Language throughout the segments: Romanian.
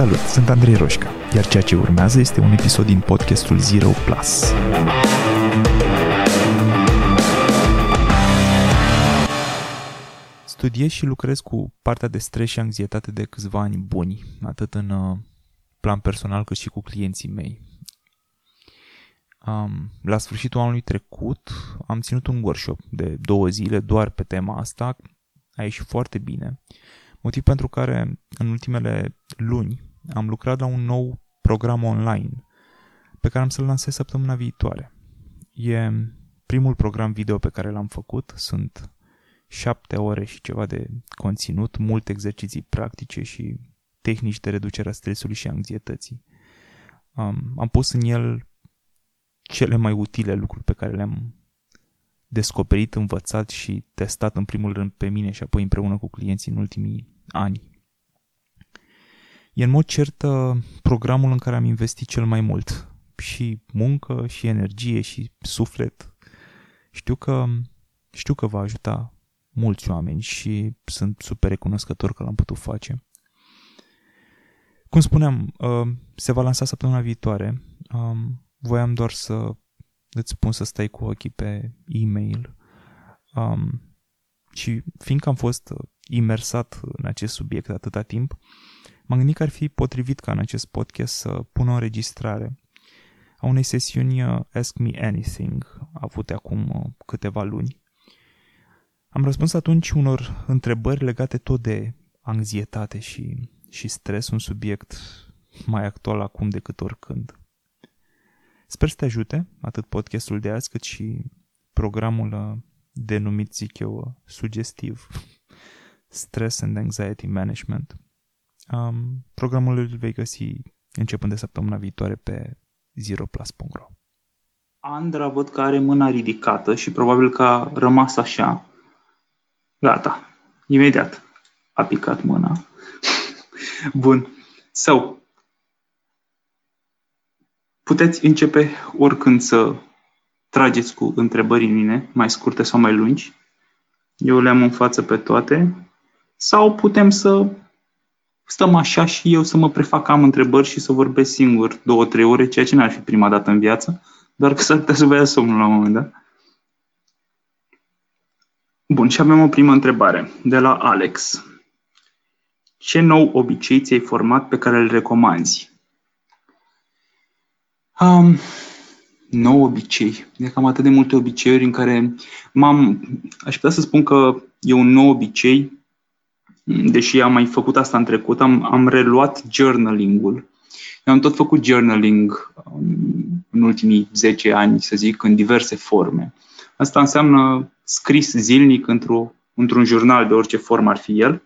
Salut, sunt Andrei Roșca, iar ceea ce urmează este un episod din podcastul Zero Plus. Studiez și lucrez cu partea de stres și anxietate de câțiva ani buni, atât în uh, plan personal cât și cu clienții mei. Um, la sfârșitul anului trecut am ținut un workshop de două zile doar pe tema asta. A ieșit foarte bine. Motiv pentru care în ultimele luni am lucrat la un nou program online pe care am să-l lansez săptămâna viitoare. E primul program video pe care l-am făcut, sunt șapte ore și ceva de conținut, multe exerciții practice și tehnici de reducere a stresului și anxietății. Um, am pus în el cele mai utile lucruri pe care le-am descoperit, învățat și testat în primul rând pe mine și apoi împreună cu clienții în ultimii ani. E în mod cert uh, programul în care am investit cel mai mult. Și muncă, și energie, și suflet. Știu că, știu că va ajuta mulți oameni și sunt super recunoscător că l-am putut face. Cum spuneam, uh, se va lansa săptămâna viitoare. Um, voiam doar să îți spun să stai cu ochii pe e-mail. Um, și fiindcă am fost imersat în acest subiect atâta timp, m-am gândit că ar fi potrivit ca în acest podcast să pun o înregistrare a unei sesiuni uh, Ask Me Anything, avute acum uh, câteva luni. Am răspuns atunci unor întrebări legate tot de anxietate și, și stres, un subiect mai actual acum decât oricând. Sper să te ajute, atât podcastul de azi, cât și programul uh, denumit, zic eu, sugestiv, Stress and Anxiety Management. Um, programul îl vei găsi începând de săptămâna viitoare pe zeroplus.ro Andra văd că are mâna ridicată și probabil că a rămas așa. Gata. Imediat a picat mâna. Bun. So, puteți începe oricând să trageți cu întrebări în mine, mai scurte sau mai lungi. Eu le-am în față pe toate. Sau putem să stăm așa și eu să mă prefac că am întrebări și să vorbesc singur două, trei ore, ceea ce n-ar fi prima dată în viață, doar că s-ar putea să vă ia somnul la un moment dat. Bun, și avem o primă întrebare de la Alex. Ce nou obicei ți-ai format pe care îl recomanzi? Um, nou obicei. E cam atât de multe obiceiuri în care m-am... Aș putea să spun că e un nou obicei, deși am mai făcut asta în trecut, am, am reluat journaling-ul. Eu am tot făcut journaling um, în ultimii 10 ani, să zic, în diverse forme. Asta înseamnă scris zilnic într-o, într-un jurnal de orice formă ar fi el.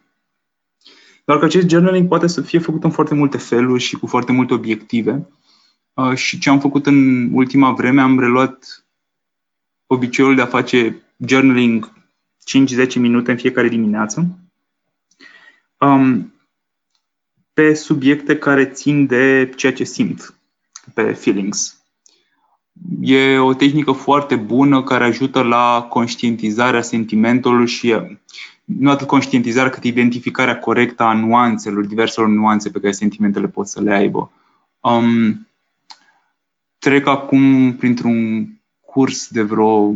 Doar că acest journaling poate să fie făcut în foarte multe feluri și cu foarte multe obiective. Uh, și ce am făcut în ultima vreme, am reluat obiceiul de a face journaling 5-10 minute în fiecare dimineață um, pe subiecte care țin de ceea ce simt, pe feelings. E o tehnică foarte bună care ajută la conștientizarea sentimentelor și nu atât conștientizarea cât identificarea corectă a nuanțelor, diverselor nuanțe pe care sentimentele pot să le aibă. Um, trec acum printr-un curs de vreo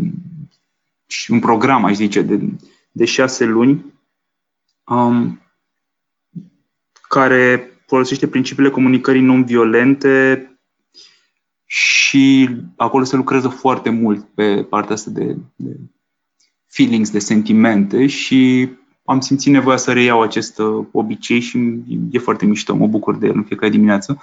și un program, aș zice, de, de șase luni, um, care folosește principiile comunicării non-violente și acolo se lucrează foarte mult pe partea asta de, de feelings, de sentimente și am simțit nevoia să reiau acest uh, obicei și e foarte mișto, mă bucur de el în fiecare dimineață.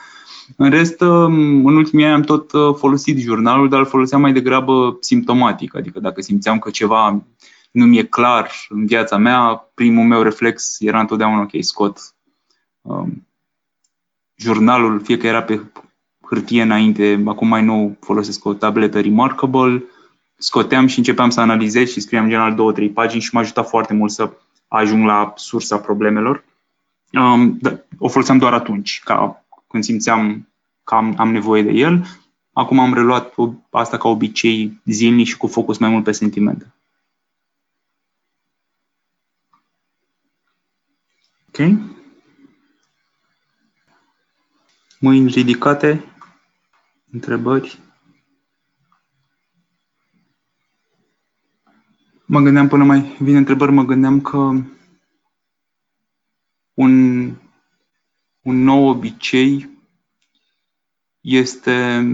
În rest, um, în ultimii ani am tot uh, folosit jurnalul, dar îl foloseam mai degrabă simptomatic, adică dacă simțeam că ceva nu mi-e clar în viața mea, primul meu reflex era întotdeauna ok, scot um, jurnalul, fie că era pe hârtie înainte, acum mai nou folosesc o tabletă Remarkable, scoteam și începeam să analizez și scriam general două, trei pagini și m-a ajutat foarte mult să ajung la sursa problemelor. Um, da, o foloseam doar atunci, ca când simțeam că am, am nevoie de el. Acum am reluat asta ca obicei zilnic și cu focus mai mult pe sentimente. Ok? Mâini ridicate? Întrebări? Mă gândeam până mai vine întrebări, mă gândeam că un, un nou obicei este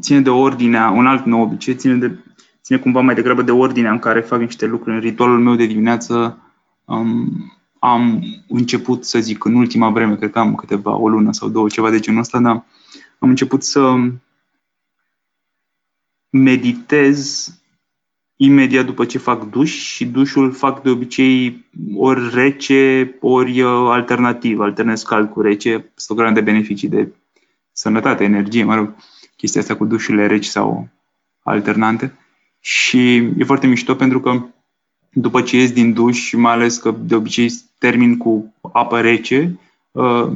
ține de ordinea, un alt nou obicei ține, de, ține cumva mai degrabă de ordinea în care fac niște lucruri. În ritualul meu de dimineață um, am început, să zic, în ultima vreme, cred că am câteva, o lună sau două, ceva de genul ăsta, dar am început să meditez imediat după ce fac duș și dușul fac de obicei ori rece, ori uh, alternativ, alternez cald cu rece, sunt o de beneficii de sănătate, energie, mă rog, chestia asta cu dușurile reci sau alternante. Și e foarte mișto pentru că după ce ies din duș, mai ales că de obicei termin cu apă rece, uh,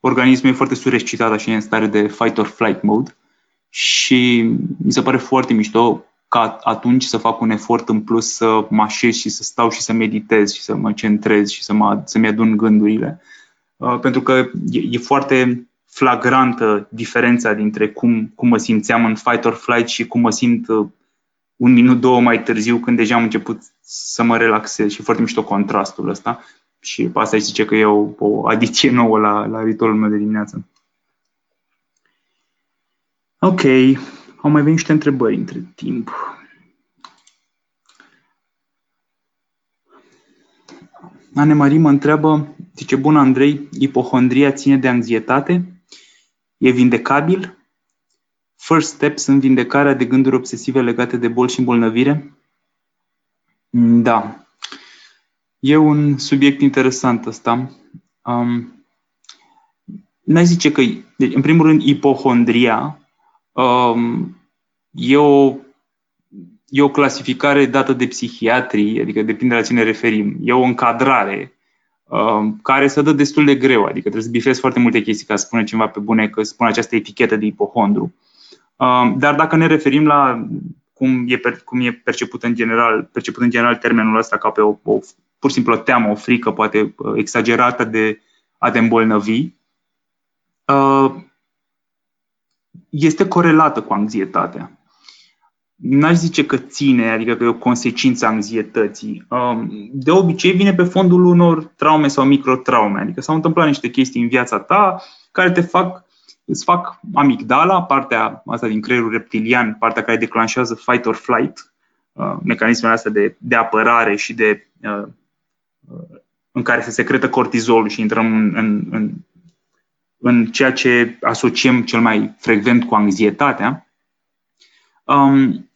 organismul e foarte surescitat și e în stare de fight or flight mode și mi se pare foarte mișto ca atunci să fac un efort în plus să mă așez și să stau și să meditez și să mă centrez și să mă, să-mi adun gândurile. Uh, pentru că e, e foarte flagrantă diferența dintre cum, cum mă simțeam în fight or flight și cum mă simt uh, un minut, două mai târziu, când deja am început să mă relaxez și foarte mișto contrastul ăsta. Și pe asta zice că e o, o adiție nouă la, la ritualul meu de dimineață. Ok, au mai venit niște întrebări între timp. Anne Marie mă întreabă, zice, bun Andrei, ipohondria ține de anxietate? E vindecabil? First steps în vindecarea de gânduri obsesive legate de boli și îmbolnăvire? Da. E un subiect interesant ăsta. Um, n-ai zice că, deci, în primul rând, ipohondria um, e, o, e o clasificare dată de psihiatrii, adică depinde la cine referim. E o încadrare um, care se dă destul de greu, adică trebuie să bifezi foarte multe chestii ca să spune cineva pe bune că spune această etichetă de ipohondru. Um, dar dacă ne referim la cum e, per, cum e perceput în general, perceput în general termenul ăsta ca pe o, o pur și simplu o teamă, o frică, poate uh, exagerată de a te îmbolnăvi, uh, este corelată cu anxietatea. N-aș zice că ține, adică că e o consecință a anxietății. Um, de obicei vine pe fondul unor traume sau microtraume, adică s-au întâmplat niște chestii în viața ta care te fac, îți fac amigdala, partea asta din creierul reptilian, partea care declanșează fight or flight, uh, mecanismele astea de, de apărare și de uh, uh, în care se secretă cortizolul și intrăm în, în, în în ceea ce asociem cel mai frecvent cu anxietatea, um,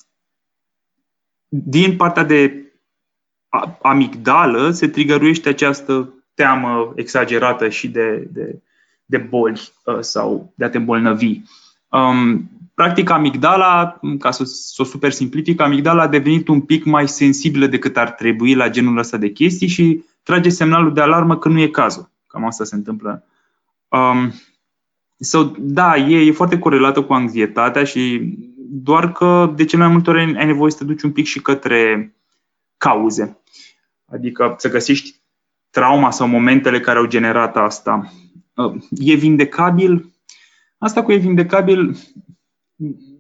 din partea de amigdală se trigăruiește această teamă exagerată și de, de, de boli uh, sau de a te îmbolnăvi. Um, practic, amigdala, ca să, să o super simplific, amigdala a devenit un pic mai sensibilă decât ar trebui la genul ăsta de chestii și trage semnalul de alarmă că nu e cazul. Cam asta se întâmplă Um, so, da, e, e foarte corelată cu anxietatea și doar că de cele mai multe ori ai nevoie să te duci un pic și către cauze. Adică să găsești trauma sau momentele care au generat asta. Uh, e vindecabil? Asta cu e vindecabil,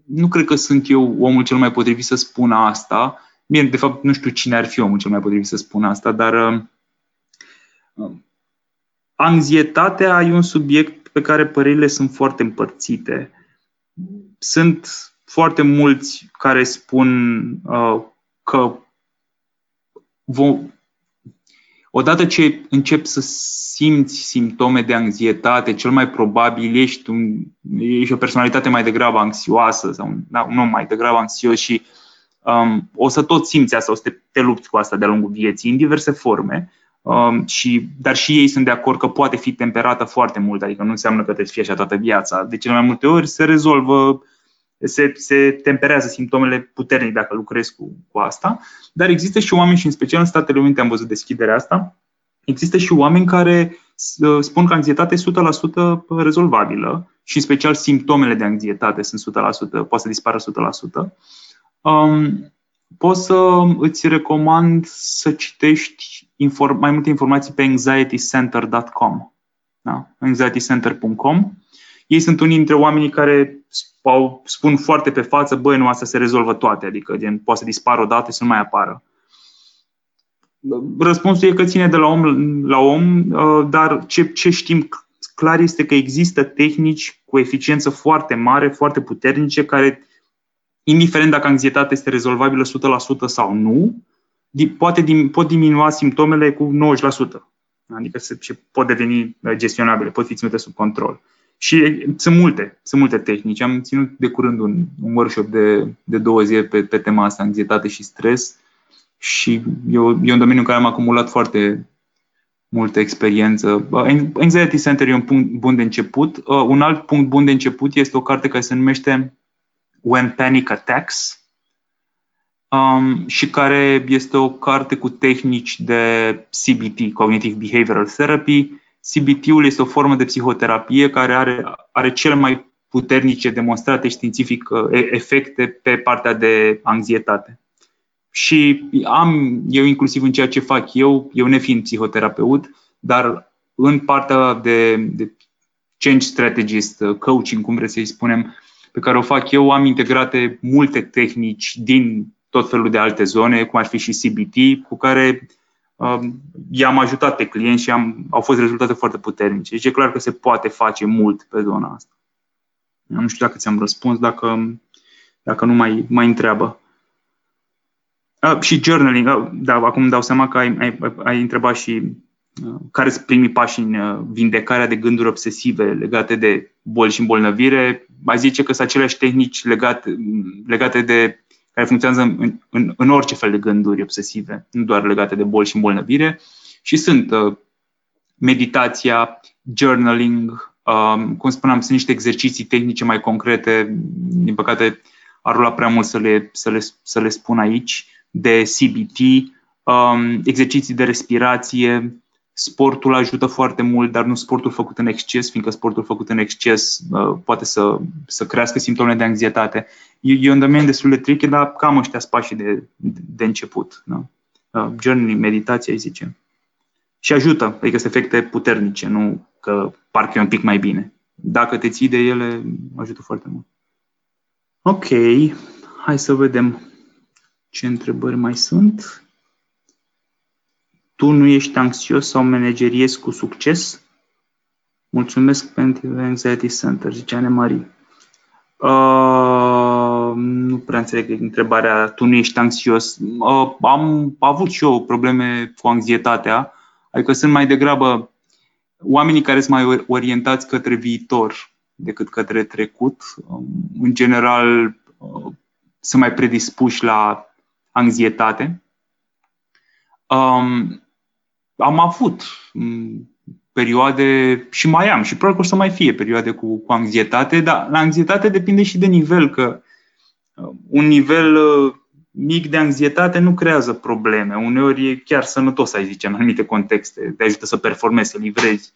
nu cred că sunt eu omul cel mai potrivit să spun asta. Bine, de fapt, nu știu cine ar fi omul cel mai potrivit să spun asta, dar uh, Anxietatea e un subiect pe care părerile sunt foarte împărțite. Sunt foarte mulți care spun uh, că vom, odată ce începi să simți simptome de anxietate, cel mai probabil ești, un, ești o personalitate mai degrabă anxioasă sau un, da, un om mai degrabă anxios și um, o să tot simți asta, o să te, te lupți cu asta de-a lungul vieții, în diverse forme. Um, și, dar și ei sunt de acord că poate fi temperată foarte mult, adică nu înseamnă că trebuie să fie așa toată viața. De cele mai multe ori se rezolvă, se, se temperează simptomele puternic dacă lucrezi cu, cu asta, dar există și oameni, și în special în Statele Unite am văzut deschiderea asta, există și oameni care uh, spun că anxietatea e 100% rezolvabilă și în special simptomele de anxietate sunt 100%, poate să dispară 100%. Um, pot să îți recomand să citești inform- mai multe informații pe anxietycenter.com. da? anxietycenter.com. Ei sunt unii dintre oamenii care spun foarte pe față, băi, nu, asta se rezolvă toate, adică gen, poate să dispară odată și să nu mai apară. Răspunsul e că ține de la om la om, uh, dar ce, ce știm clar este că există tehnici cu eficiență foarte mare, foarte puternice, care, indiferent dacă anxietatea este rezolvabilă 100% sau nu, poate, pot diminua simptomele cu 90%. Adică se, pot deveni uh, gestionabile, pot fi ținute sub control. Și sunt multe, sunt multe tehnici. Am ținut de curând un, un workshop de, de două zile pe, pe tema asta, anxietate și stres. Și e, o, e un domeniu în care am acumulat foarte multă experiență. Anxiety Center e un punct bun de început. Uh, un alt punct bun de început este o carte care se numește When Panic Attacks um, și care este o carte cu tehnici de CBT, Cognitive Behavioral Therapy. CBT-ul este o formă de psihoterapie care are, are cele mai puternice demonstrate științific uh, efecte pe partea de anxietate. Și am, eu inclusiv în ceea ce fac eu, eu nefiind psihoterapeut, dar în partea de, de change strategist, uh, coaching, cum vreți să-i spunem, pe care o fac eu, am integrate multe tehnici din tot felul de alte zone, cum ar fi și CBT, cu care um, i-am ajutat pe clienți și am, au fost rezultate foarte puternice. Deci e clar că se poate face mult pe zona asta. Nu știu dacă ți-am răspuns, dacă, dacă nu mai, mai întreabă. Uh, și journaling, uh, da, acum îmi dau seama că ai, ai, ai întrebat și uh, care sunt primii pași în uh, vindecarea de gânduri obsesive legate de boli și îmbolnăvire. Mai zice că sunt aceleași tehnici legate, legate de care funcționează în, în, în orice fel de gânduri obsesive, nu doar legate de boli și îmbolnăvire. Și sunt uh, meditația, journaling, um, cum spuneam, sunt niște exerciții tehnice mai concrete, din păcate ar rula prea mult să le, să le, să le spun aici, de CBT, um, exerciții de respirație, sportul ajută foarte mult, dar nu sportul făcut în exces, fiindcă sportul făcut în exces uh, poate să, să crească simptomele de anxietate. E, e un domeniu destul de tricky, dar cam ăștia sunt pașii de, de, de început. Da? Uh, journey, meditația, îi zicem. Și ajută, adică sunt efecte puternice, nu că parcă e un pic mai bine. Dacă te ții de ele, ajută foarte mult. Ok, hai să vedem ce întrebări mai sunt. Tu nu ești anxios sau manageriezi cu succes? Mulțumesc pentru Anxiety Center, zice Anne Marie. Uh, nu prea înțeleg întrebarea, tu nu ești anxios. Uh, am avut și eu probleme cu anxietatea, adică sunt mai degrabă oamenii care sunt mai orientați către viitor decât către trecut. Um, în general, uh, sunt mai predispuși la anxietate. Um, am avut mm, perioade și mai am și probabil că o să mai fie perioade cu, cu anxietate, dar la anxietate depinde și de nivel, că uh, un nivel uh, mic de anxietate nu creează probleme. Uneori e chiar sănătos, ai zice, în anumite contexte, te ajută să performezi, să livrezi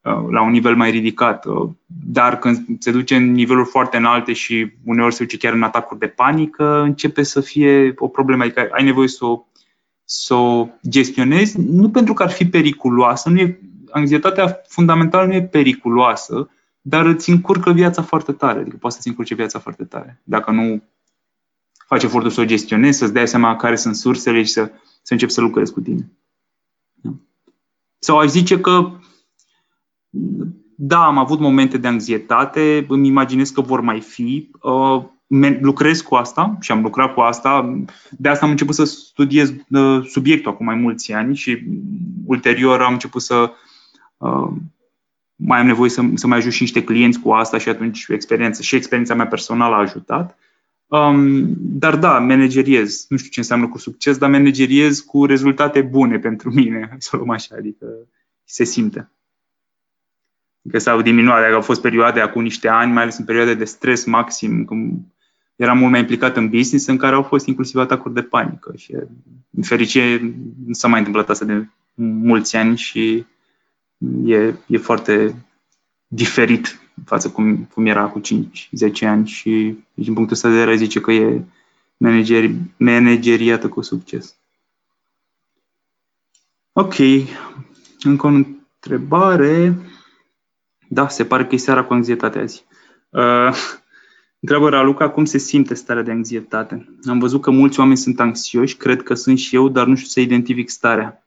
uh, la un nivel mai ridicat. Dar când se duce în niveluri foarte înalte și uneori se duce chiar în atacuri de panică, începe să fie o problemă. Adică ai nevoie să o să o gestionezi, nu pentru că ar fi periculoasă, nu e, anxietatea fundamental nu e periculoasă, dar îți încurcă viața foarte tare, adică poate să-ți încurce viața foarte tare. Dacă nu faci efortul să o gestionezi, să-ți dai seama care sunt sursele și să, să începi să lucrezi cu tine. Da. Sau aș zice că da, am avut momente de anxietate, îmi imaginez că vor mai fi. Uh, lucrez cu asta și am lucrat cu asta. De asta am început să studiez uh, subiectul acum mai mulți ani și ulterior am început să uh, mai am nevoie să, să mai ajut și niște clienți cu asta și atunci experiența, și experiența mea personală a ajutat. Um, dar da, manageriez. Nu știu ce înseamnă cu succes, dar manageriez cu rezultate bune pentru mine, să luăm așa, adică se simte că s-au diminuat, dacă au fost perioade acum niște ani, mai ales în perioade de stres maxim, când eram mult mai implicat în business, în care au fost inclusiv atacuri de panică. Și, în fericire, nu s-a mai întâmplat asta de mulți ani și e, e foarte diferit față cum, cum era cu 5-10 ani și din punctul ăsta de vedere zice că e manageri, manageriată cu succes. Ok, încă o întrebare. Da, se pare că e seara cu anxietate azi. Uh, întreabă Raluca cum se simte starea de anxietate. Am văzut că mulți oameni sunt anxioși, cred că sunt și eu, dar nu știu să identific starea.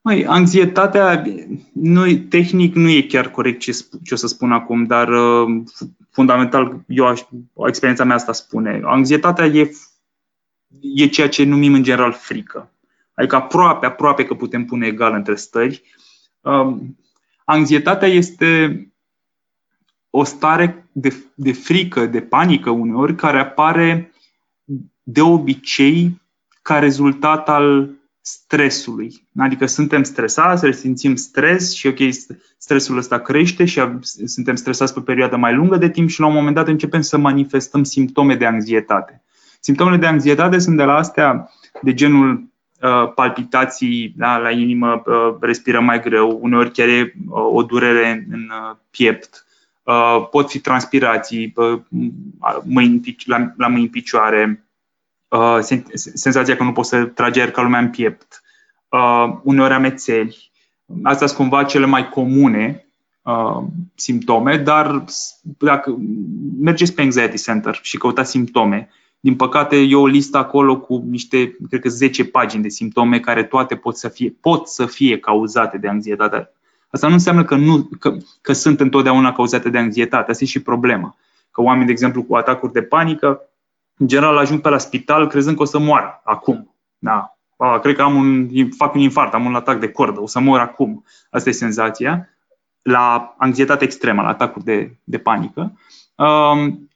Măi, anxietatea, nu, tehnic nu e chiar corect ce, ce o să spun acum, dar uh, fundamental, eu aș, experiența mea asta spune. Anxietatea e, e ceea ce numim în general frică. Adică aproape, aproape că putem pune egal între stări. Uh, anxietatea este o stare de, de frică, de panică uneori, care apare de obicei ca rezultat al stresului. Adică suntem stresați, resimțim stres și ok, stresul ăsta crește și suntem stresați pe o perioadă mai lungă de timp și la un moment dat începem să manifestăm simptome de anxietate. Simptomele de anxietate sunt de la astea de genul uh, palpitații da, la inimă, uh, respirăm mai greu, uneori chiar e uh, o durere în uh, piept, uh, pot fi transpirații uh, mâini, la, la mâini picioare, uh, senzația că nu poți să tragi aer ca lumea în piept, uh, uneori amețeli. Astea sunt cumva cele mai comune uh, simptome, dar dacă mergeți pe Anxiety Center și căutați simptome, din păcate, e o listă acolo cu niște, cred că 10 pagini de simptome care toate pot să fie, pot să fie cauzate de anxietate. Asta nu înseamnă că, nu, că, că sunt întotdeauna cauzate de anxietate. Asta e și problema. Că oameni, de exemplu, cu atacuri de panică, în general ajung pe la spital crezând că o să moară acum. Da. A, cred că am un, fac un infart, am un atac de cordă, o să mor acum. Asta e senzația. La anxietate extremă, la atacuri de, de panică. Um,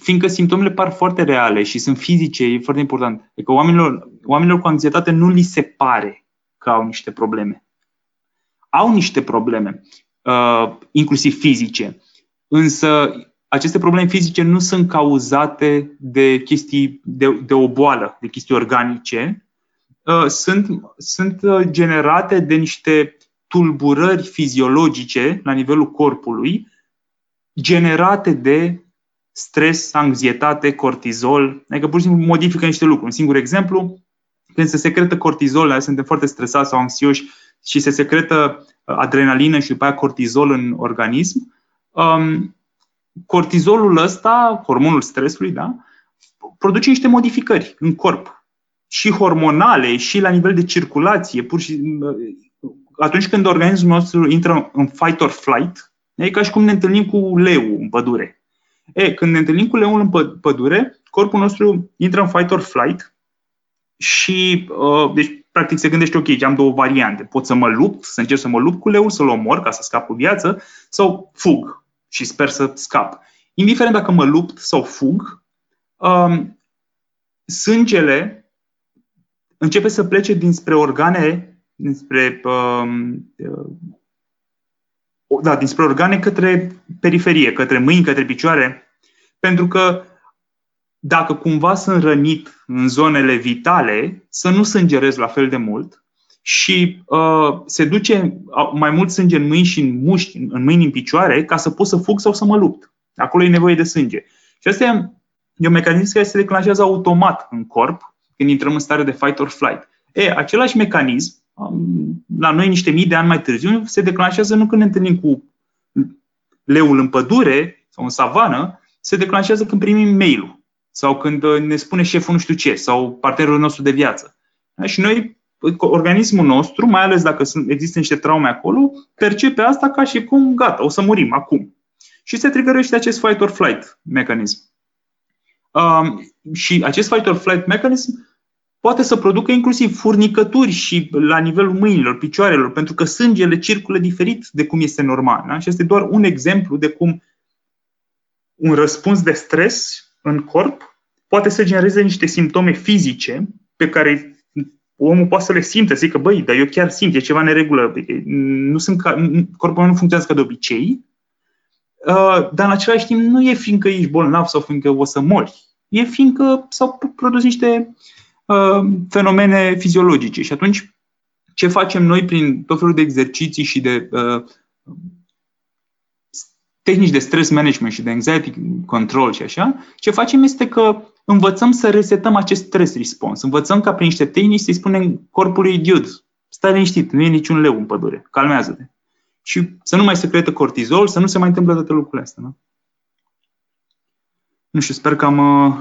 fiindcă simptomele par foarte reale și sunt fizice, e foarte important. Adică oamenilor, oamenilor cu anxietate nu li se pare că au niște probleme. Au niște probleme, uh, inclusiv fizice, însă aceste probleme fizice nu sunt cauzate de chestii, de, de o boală, de chestii organice, uh, sunt, sunt uh, generate de niște tulburări fiziologice la nivelul corpului, generate de stres, anxietate, cortizol, adică pur și simplu modifică niște lucruri. Un singur exemplu, când se secretă cortizol, suntem foarte stresați sau anxioși și se secretă uh, adrenalină și după aia cortizol în organism, um, cortizolul ăsta, hormonul stresului, da, produce niște modificări în corp. Și hormonale, și la nivel de circulație. Pur și, atunci când organismul nostru intră în fight or flight, e ca și cum ne întâlnim cu leu în pădure. E, când ne întâlnim cu leul în pădure, corpul nostru intră în fight or flight și, uh, deci, practic se gândește, ok, am două variante. Pot să mă lupt, să încerc să mă lupt cu leul, să-l omor ca să scap cu viață, sau fug și sper să scap. Indiferent dacă mă lupt sau fug, um, sângele începe să plece dinspre organe, dinspre, um, uh, da, dinspre organe către periferie, către mâini, către picioare, pentru că dacă cumva sunt rănit în zonele vitale, să nu sângerez la fel de mult și uh, se duce mai mult sânge în mâini și în mușchi, în mâini, în picioare, ca să pot să fug sau să mă lupt. Acolo e nevoie de sânge. Și asta e, e un mecanism care se declanșează automat în corp când intrăm în stare de fight or flight. E, același mecanism, la noi niște mii de ani mai târziu, se declanșează nu când ne întâlnim cu leul în pădure sau în savană, se declanșează când primim mail-ul sau când uh, ne spune șeful nu știu ce sau partenerul nostru de viață. Da? Și noi organismul nostru, mai ales dacă sunt, există niște traume acolo, percepe asta ca și cum gata, o să murim acum. Și se trigărește acest fight or flight mecanism. Um, și acest fight or flight mechanism poate să producă inclusiv furnicături și la nivelul mâinilor, picioarelor, pentru că sângele circulă diferit de cum este normal. Da? Și este doar un exemplu de cum un răspuns de stres în corp poate să genereze niște simptome fizice pe care omul poate să le simte, să zică, băi, dar eu chiar simt, e ceva neregulă, nu sunt ca, corpul nu funcționează ca de obicei, uh, dar în același timp nu e fiindcă ești bolnav sau fiindcă o să mori, e fiindcă s-au produs niște uh, fenomene fiziologice și atunci ce facem noi prin tot felul de exerciții și de uh, tehnici de stress management și de anxiety control și așa, ce facem este că învățăm să resetăm acest stress response. Învățăm ca prin niște tehnici să-i spunem corpului, dude, stai liniștit, nu e niciun leu în pădure, calmează-te. și să nu mai secretă cortizol, să nu se mai întâmple toate lucrurile astea. Da? Nu știu, sper că am uh,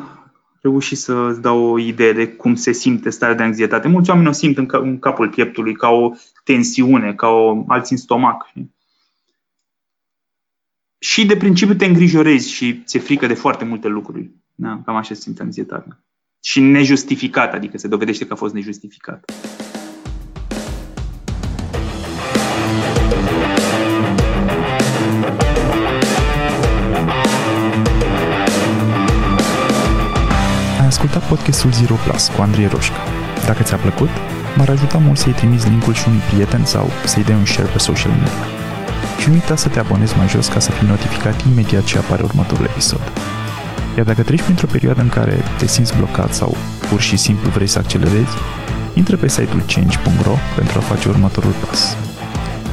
reușit să îți dau o idee de cum se simte starea de anxietate. Mulți oameni o simt în, ca, în capul pieptului ca o tensiune, ca o alții în stomac. Știi? Și de principiu te îngrijorezi și ți-e frică de foarte multe lucruri. Da, cam așa se simte anxietatea. Și nejustificat, adică se dovedește că a fost nejustificat. ascultat podcastul Zero Plus cu Andrei Roșca. Dacă ți-a plăcut, m-ar ajuta mult să-i trimiți linkul și unui prieten sau să-i dai un share pe social media. Și nu uita să te abonezi mai jos ca să fii notificat imediat ce apare următorul episod. Iar dacă treci printr-o perioadă în care te simți blocat sau pur și simplu vrei să accelerezi, intră pe site-ul change.ro pentru a face următorul pas.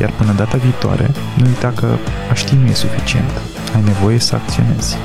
Iar până data viitoare, nu uita că a ști nu e suficient. Ai nevoie să acționezi.